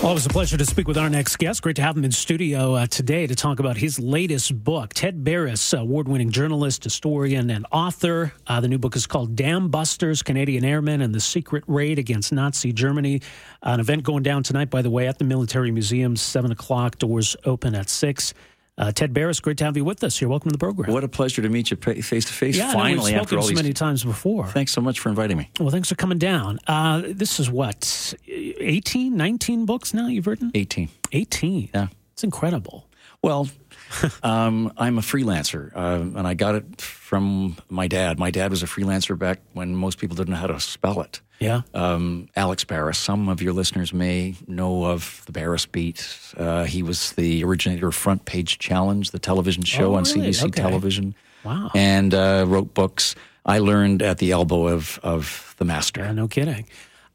Always a pleasure to speak with our next guest. Great to have him in studio uh, today to talk about his latest book. Ted Barris, award-winning journalist, historian, and author. Uh, the new book is called Dam Busters: Canadian Airmen and the Secret Raid Against Nazi Germany. Uh, an event going down tonight, by the way, at the Military Museum, seven o'clock. Doors open at six. Uh, Ted Barris, great to have you with us. You're welcome to the program. What a pleasure to meet you face to face. Yeah, finally, we've after all so these many times before. Thanks so much for inviting me. Well, thanks for coming down. Uh, this is what 18, 19 books now you've written. 18. 18. Yeah, it's incredible. Well, um, I'm a freelancer, uh, and I got it from my dad. My dad was a freelancer back when most people didn't know how to spell it. Yeah. Um, Alex Barris. Some of your listeners may know of the Barris Beat. Uh, he was the originator of Front Page Challenge, the television show Oh, on? CBC Okay. television. Wow. And uh, wrote books. I learned at the elbow of, of the master. Yeah, no kidding.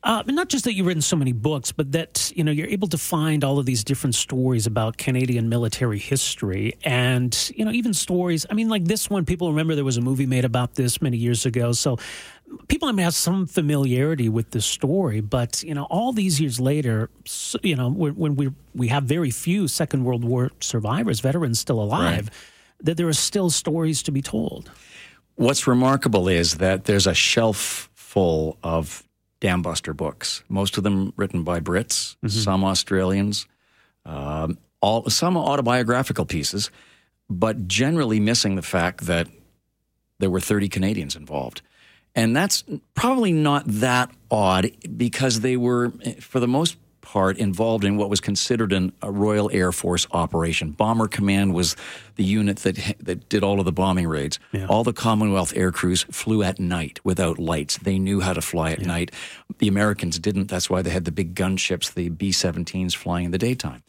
Uh, not just that you've written so many books, but that you know you're able to find all of these different stories about Canadian military history, and you know even stories. I mean, like this one, people remember there was a movie made about this many years ago, so people might have some familiarity with this story. But you know, all these years later, you know, when, when we we have very few Second World War survivors, veterans still alive, that there are still stories to be told. What's remarkable is that there's a shelf full of dam buster books. Most of them written by Brits, some Australians, um, all some autobiographical pieces, but generally missing the fact that there were 30 Canadians involved. And that's probably not that odd because they were, for the most part, involved in what was considered an, a Royal Air Force operation. Bomber Command was the unit that that did all of the bombing raids. All the Commonwealth air crews flew at night without lights. They knew how to fly at night. The Americans didn't. That's why they had the big gunships, the B 17s, flying in the daytime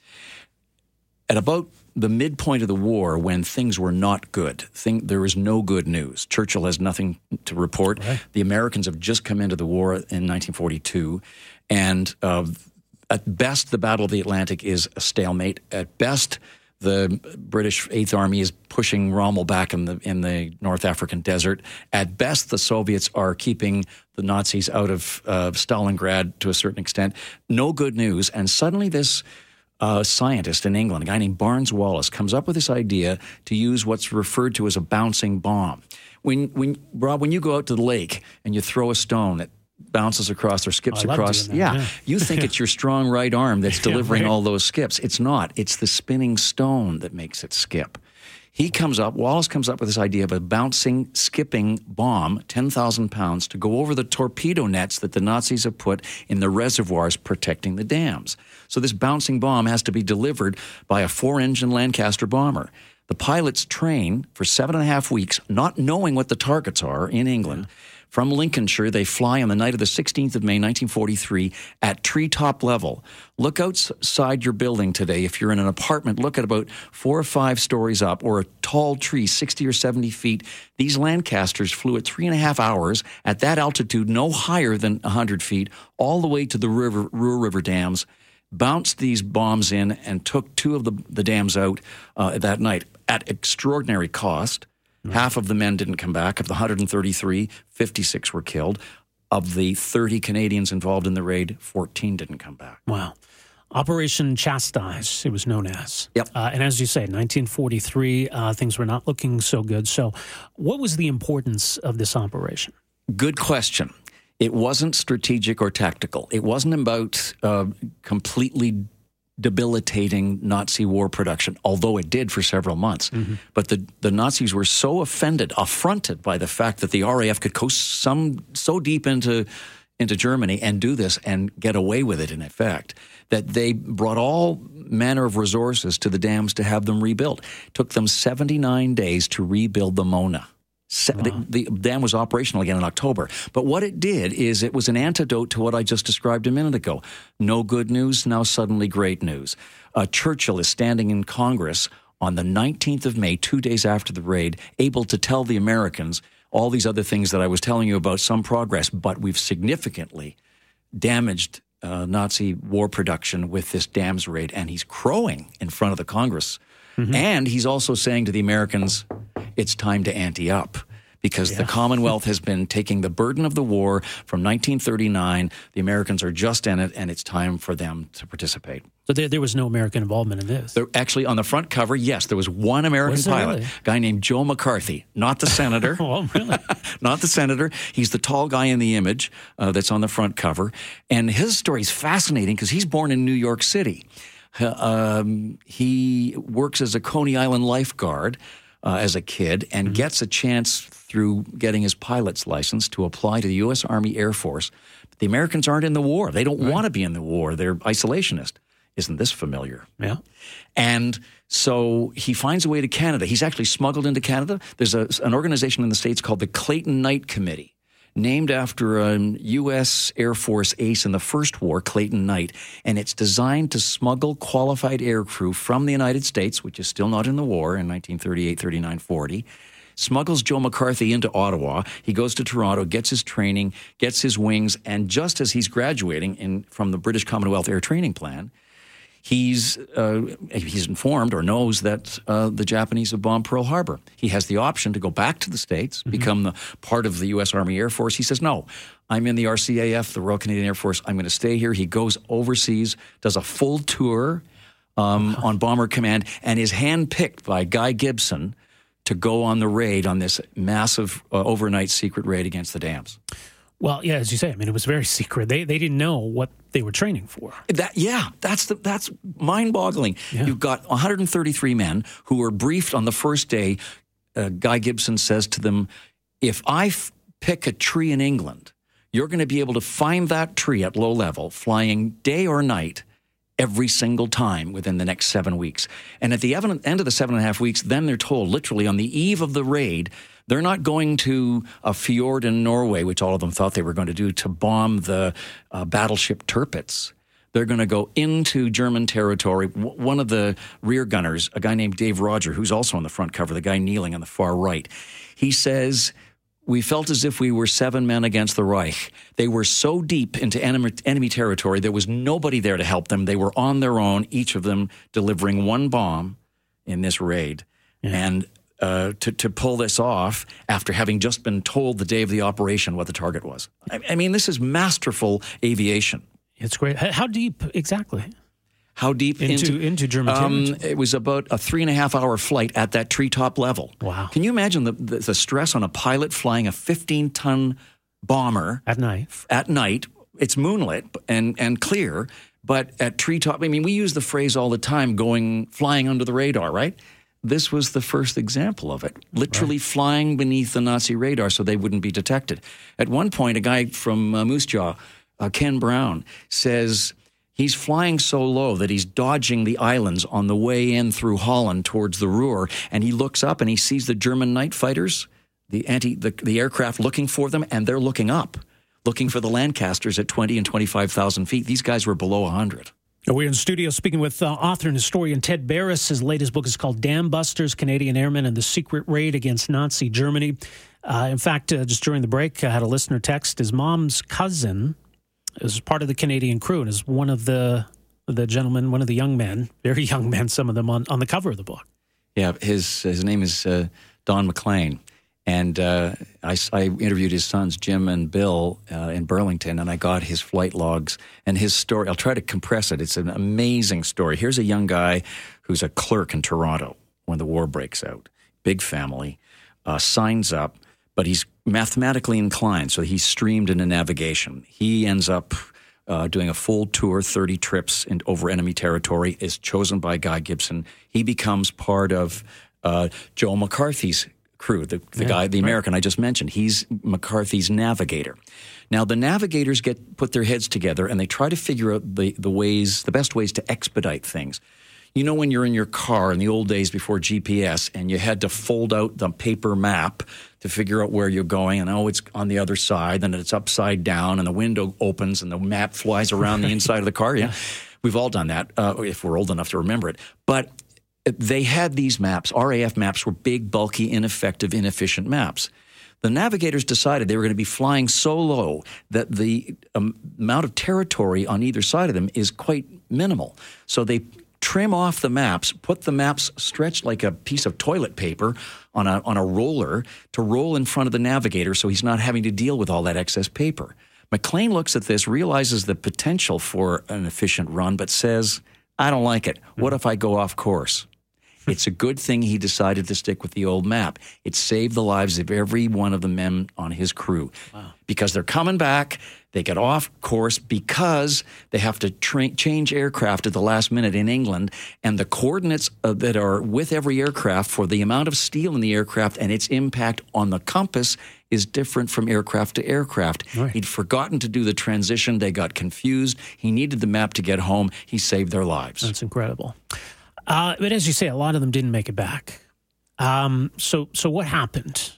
at about the midpoint of the war, when things were not good, thing, there was no good news. Churchill has nothing to report. The Americans have just come into the war in 1942, and uh, at best, the Battle of the Atlantic is a stalemate. At best, the British Eighth Army is pushing Rommel back in the in the North African desert. At best, the Soviets are keeping the Nazis out of uh, Stalingrad to a certain extent. No good news, and suddenly this a scientist in England, a guy named Barnes Wallis, comes up with this idea to use what's referred to as a bouncing bomb. When, when Rob, when you go out to the lake and you throw a stone that bounces across or skips oh, love across, that, yeah. you think it's your strong right arm that's Yeah, delivering right. all those skips. It's not. It's the spinning stone that makes it skip. He comes up, Wallis comes up with this idea of a bouncing, skipping bomb, 10,000 pounds, to go over the torpedo nets that the Nazis have put in the reservoirs protecting the dams. So this bouncing bomb has to be delivered by a four engine Lancaster bomber. The pilots train for seven and a half weeks, not knowing what the targets are in England. From Lincolnshire, they fly on the night of the 16th of May, 1943, at treetop level. Look outside your building today. If you're in an apartment, look at about four or five stories up, or a tall tree, 60 or 70 feet. These Lancasters flew at three and a half hours at that altitude, no higher than 100 feet, all the way to the river, Ruhr River dams bounced these bombs in and took two of the, the dams out uh, that night at extraordinary cost. Half of the men didn't come back. Of the 133, 56 were killed. Of the 30 Canadians involved in the raid, 14 didn't come back. Wow. Operation Chastise, it was known as. Yep. Uh, and as you say, 1943, uh, things were not looking so good. So, what was the importance of this operation? Good question. It wasn't strategic or tactical. It wasn't about uh, completely debilitating Nazi war production, although it did for several months. Mm-hmm. But the, the Nazis were so offended, affronted by the fact that the RAF could go some so deep into into Germany and do this and get away with it in effect that they brought all manner of resources to the dams to have them rebuilt. took them 79 days to rebuild the Möhne. Se- the, the dam was operational again in October. But what it did is it was an antidote to what I just described a minute ago. No good news, now suddenly great news. Uh, Churchill is standing in Congress on the 19th of May, two days after the raid, able to tell the Americans all these other things that I was telling you about, some progress, but we've significantly damaged uh, Nazi war production with this dams raid, and he's crowing in front of the Congress. Mm-hmm. And he's also saying to the Americans, it's time to ante up because yeah. the Commonwealth has been taking the burden of the war from 1939. The Americans are just in it, and it's time for them to participate. So there, there was no American involvement in this. There, actually, on the front cover, yes, there was one American was pilot, really? guy named Joe McCarthy, not the senator. oh, really? not the senator. He's the tall guy in the image uh, that's on the front cover, and his story is fascinating because he's born in New York City. Uh, um, he works as a Coney Island lifeguard uh, as a kid and mm-hmm. gets a chance through getting his pilot's license to apply to the U.S. Army Air Force. But the Americans aren't in the war. They don't right. want to be in the war. They're isolationist. Isn't this familiar? Yeah. And so he finds a way to Canada. He's actually smuggled into Canada. There's a, an organization in the States called the Clayton Knight Committee named after a U.S. Air Force ace in the First War, Clayton Knight, and it's designed to smuggle qualified aircrew from the United States, which is still not in the war in 1938, 39, 40 smuggles Joe McCarthy into Ottawa. He goes to Toronto, gets his training, gets his wings, and just as he's graduating in, from the British Commonwealth Air Training Plan, he's uh, he's informed or knows that uh, the Japanese have bombed Pearl Harbor. He has the option to go back to the states, mm-hmm. become the part of the U.S. Army Air Force. He says, "No, I'm in the RCAF, the Royal Canadian Air Force. I'm going to stay here." He goes overseas, does a full tour um, on Bomber Command, and is handpicked by Guy Gibson to go on the raid on this massive uh, overnight secret raid against the dams. Well, yeah, as you say, I mean, it was very secret. They they didn't know what they were training for. That yeah, that's the that's mind-boggling. Yeah. You've got 133 men who were briefed on the first day. Uh, Guy Gibson says to them, "If I f- pick a tree in England, you're going to be able to find that tree at low level, flying day or night." every single time within the next seven weeks. And at the end of the seven and a half weeks, then they're told, literally on the eve of the raid, they're not going to a fjord in Norway, which all of them thought they were going to do, to bomb the uh, battleship Tirpitz. They're going to go into German territory. W- one of the rear gunners, a guy named Dave Rodger, who's also on the front cover, the guy kneeling on the far right, he says, we felt as if we were seven men against the Reich. They were so deep into enemy, enemy, territory, there was nobody there to help them. They were on their own, each of them delivering one bomb in this raid. Yeah. And uh, to, to pull this off after having just been told the day of the operation what the target was. I, I mean, this is masterful aviation. It's great. How deep exactly? How deep into into, into German um, It was about a three and a half hour flight at that treetop level. Wow! Can you imagine the, the, the stress on a pilot flying a 15 ton bomber at night? At night, it's moonlit and and clear, but at treetop. I mean, we use the phrase all the time, going flying under the radar, right? This was the first example of it, literally right. flying beneath the Nazi radar so they wouldn't be detected. At one point, a guy from uh, Moose Jaw, uh, Ken Brown, says He's flying so low that he's dodging the islands on the way in through Holland towards the Ruhr, and he looks up and he sees the German night fighters, the anti the, the aircraft looking for them, and they're looking up, looking for the Lancasters at twenty and twenty five thousand feet. These guys were below hundred. We're in studio speaking with uh, author and historian Ted Barris. His latest book is called Dam Busters Canadian Airmen and the Secret Raid Against Nazi Germany. Uh, in fact, uh, just during the break, I had a listener text his mom's cousin is part of the Canadian crew and is one of the the gentlemen, one of the young men, very young men, some of them on, on the cover of the book. Yeah, his his name is uh, Don McLean, and uh, I, I, interviewed his sons Jim and Bill uh, in Burlington, and I got his flight logs and his story. I'll try to compress it. It's an amazing story. Here's a young guy who's a clerk in Toronto when the war breaks out. Big family, uh, signs up, but he's mathematically inclined, so he's streamed into navigation. He ends up uh, doing a full tour, 30 trips in, over enemy territory, is chosen by Guy Gibson. He becomes part of uh, Joe McCarthy's crew, the, the yeah, guy, the American right. I just mentioned. He's McCarthy's navigator. Now, the navigators get put their heads together and they try to figure out the, the ways, the best ways to expedite things. You know, when you're in your car in the old days before GPS and you had to fold out the paper map to figure out where you're going, and oh, it's on the other side, and it's upside down, and the window opens and the map flies around the inside of the car. Yeah, we've all done that uh, if we're old enough to remember it. But they had these maps. RAF maps were big, bulky, ineffective, inefficient maps. the navigators decided they were going to be flying so low that the um, amount of territory on either side of them is quite minimal. So they trim off the maps, put the maps stretched like a piece of toilet paper on a, on a roller to roll in front of the navigator so he's not having to deal with all that excess paper. McLean looks at this, realizes the potential for an efficient run, but says, I don't like it. What if I go off course? It's a good thing he decided to stick with the old map. It saved the lives of every one of the men on his crew wow. because they're coming back. They get off course because they have to tra- change aircraft at the last minute in England, and the coordinates uh, that are with every aircraft for the amount of steel in the aircraft and its impact on the compass is different from aircraft to aircraft. Right. He'd forgotten to do the transition. They got confused. He needed the map to get home. He saved their lives. That's incredible. Uh, but as you say, a lot of them didn't make it back. Um, so, so what happened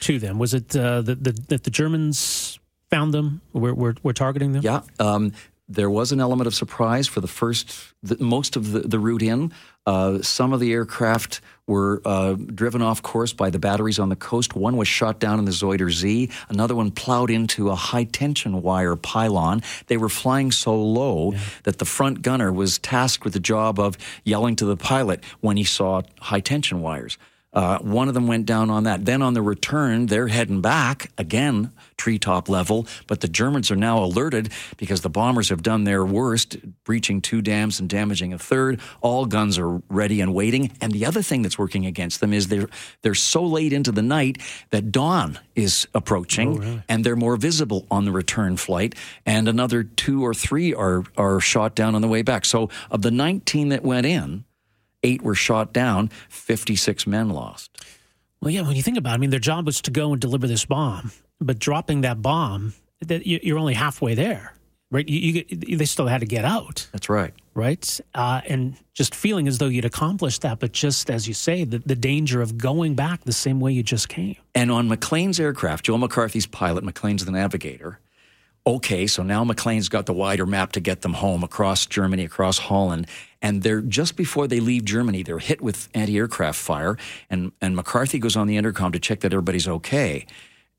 to them? Was it uh, that the, the, the, Germans found them? Were, were, were targeting them? Yeah. Um, there was an element of surprise for the first, the, most of the, the route in. Uh, some of the aircraft were uh, driven off course by the batteries on the coast. One was shot down in the Zuider Zee. Another one plowed into a high tension wire pylon. They were flying so low yeah. that the front gunner was tasked with the job of yelling to the pilot when he saw high tension wires. Uh, one of them went down on that. Then on the return, they're heading back again, treetop level. But the Germans are now alerted because the bombers have done their worst, breaching two dams and damaging a third. All guns are ready and waiting. And the other thing that's working against them is they're they're so late into the night that dawn is approaching, oh, really? and they're more visible on the return flight. And another two or three are are shot down on the way back. So of the 19 that went in eight were shot down, 56 men lost. Well, yeah, when you think about it, I mean, their job was to go and deliver this bomb, but dropping that bomb, that you're only halfway there, right? You, you, they still had to get out. That's right. Right? Uh, and just feeling as though you'd accomplished that, but just as you say, the, the danger of going back the same way you just came. And on Maclean's aircraft, Joe McCarthy's pilot, Maclean's the navigator, okay, so now Maclean's got the wider map to get them home across Germany, across Holland. And they're just before they leave Germany, they're hit with anti aircraft fire. And, and McCarthy goes on the intercom to check that everybody's okay.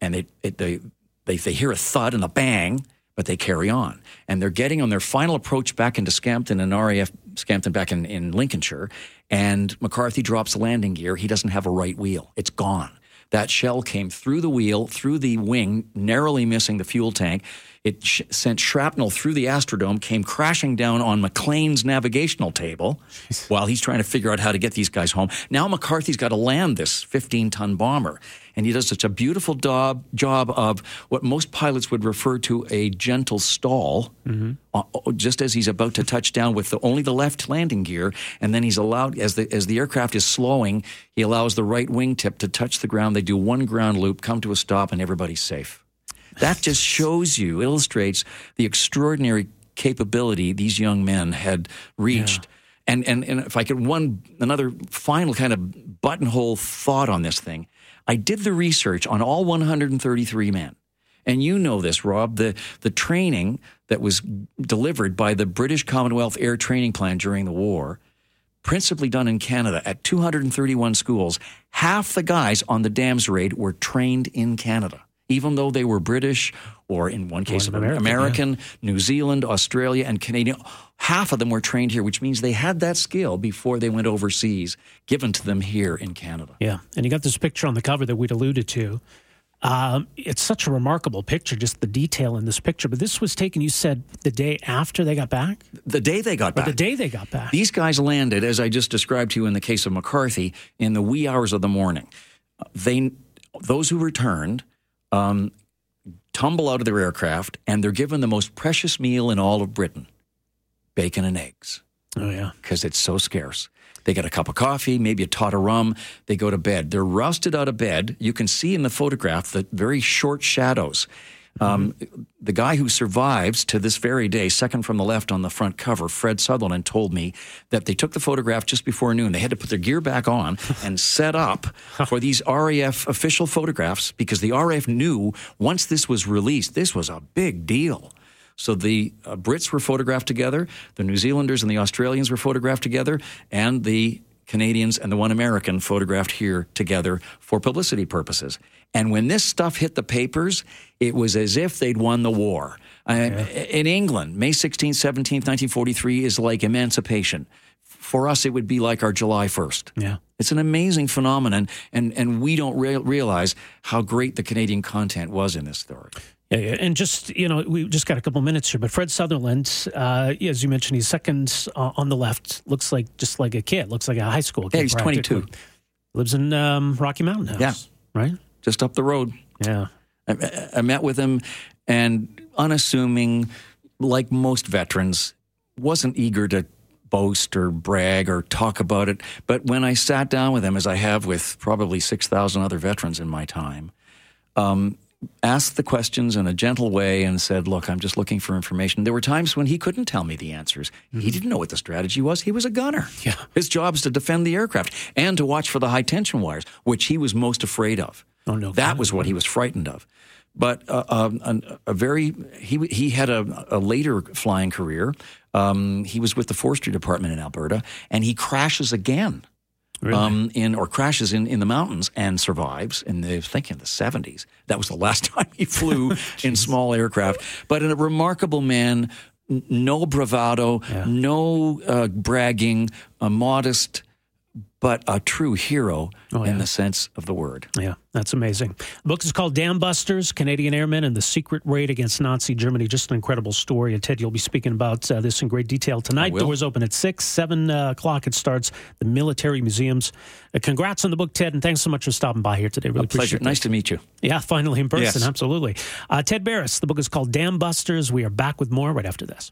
And they, it, they, they, they hear a thud and a bang, but they carry on. And they're getting on their final approach back into Scampton and RAF Scampton back in, in Lincolnshire. And McCarthy drops landing gear. He doesn't have a right wheel, it's gone. That shell came through the wheel, through the wing, narrowly missing the fuel tank. It sh- sent shrapnel through the Astrodome, came crashing down on Maclean's navigational table Jeez. while he's trying to figure out how to get these guys home. Now McCarthy's got to land this 15 ton bomber. And he does such a beautiful job, job of what most pilots would refer to a gentle stall, mm-hmm. uh, just as he's about to touch down with the, only the left landing gear. And then he's allowed, as the, as the aircraft is slowing, he allows the right wingtip to touch the ground. They do one ground loop, come to a stop, and everybody's safe. That just shows you, illustrates the extraordinary capability these young men had reached. Yeah. And, and, and if I could, one, another final kind of buttonhole thought on this thing. I did the research on all 133 men. And you know this, Rob, the, the training that was delivered by the British Commonwealth Air Training Plan during the war, principally done in Canada at 231 schools, half the guys on the dams raid were trained in Canada even though they were British or in one case American, American yeah. New Zealand, Australia, and Canadian. Half of them were trained here, which means they had that skill before they went overseas, given to them here in Canada. Yeah, and you got this picture on the cover that we'd alluded to. Um, it's such a remarkable picture, just the detail in this picture. But this was taken, you said, the day after they got back? The day they got but back. the day they got back. These guys landed, as I just described to you in the case of McCarthy, in the wee hours of the morning. They, those who returned um, tumble out of their aircraft and they're given the most precious meal in all of Britain bacon and eggs. Oh, yeah. Because it's so scarce. They get a cup of coffee, maybe a tot of rum. They go to bed. They're rousted out of bed. You can see in the photograph the very short shadows. Um, the guy who survives to this very day, second from the left on the front cover, Fred Sutherland, told me that they took the photograph just before noon. They had to put their gear back on and set up for these RAF official photographs because the RAF knew once this was released, this was a big deal. So the uh, Brits were photographed together, the New Zealanders and the Australians were photographed together, and the Canadians and the one American photographed here together for publicity purposes. And when this stuff hit the papers, it was as if they'd won the war. Uh, in England, May 16th, 17th, 1943 is like emancipation. For us, it would be like our July 1st. Yeah. It's an amazing phenomenon, and, and we don't re- realize how great the Canadian content was in this story. Yeah, yeah, and just you know, we just got a couple minutes here, but Fred Sutherland, uh, as you mentioned, he's second uh, on the left. Looks like just like a kid. Looks like a high school kid. Yeah, he's twenty two. Lives in um, Rocky Mountain House. Yeah, right, just up the road. Yeah, I, I met with him, and unassuming, like most veterans, wasn't eager to boast or brag or talk about it. But when I sat down with him, as I have with probably six thousand other veterans in my time. Um, asked the questions in a gentle way and said, Look, I'm just looking for information. There were times when he couldn't tell me the answers. Mm-hmm. He didn't know what the strategy was. He was a gunner. Yeah. His job is to defend the aircraft and to watch for the high tension wires, which he was most afraid of. Oh, no. That God. was what he was frightened of. But uh, um, a, a, very, he, he had a, a later flying career. Um, he was with the forestry department in Alberta, and he crashes again Really? Um, in or crashes in, in the mountains and survives in the thinking in the 70s. That was the last time he flew in small aircraft. But a remarkable man, no bravado, yeah. no uh, bragging, a modest but a true hero oh, yeah. in the sense of the word. Yeah, that's amazing. The book is called Dam Busters Canadian Airmen and the Secret Raid Against Nazi Germany. Just an incredible story. And Ted, you'll be speaking about uh, this in great detail tonight. Doors open at 6, 7 uh, o'clock. It starts the military museums. Uh, congrats on the book, Ted, and thanks so much for stopping by here today. Really a pleasure. It. Nice to meet you. Yeah, finally in person. Yes. Absolutely. Uh, Ted Barris, the book is called Dam Busters. We are back with more right after this.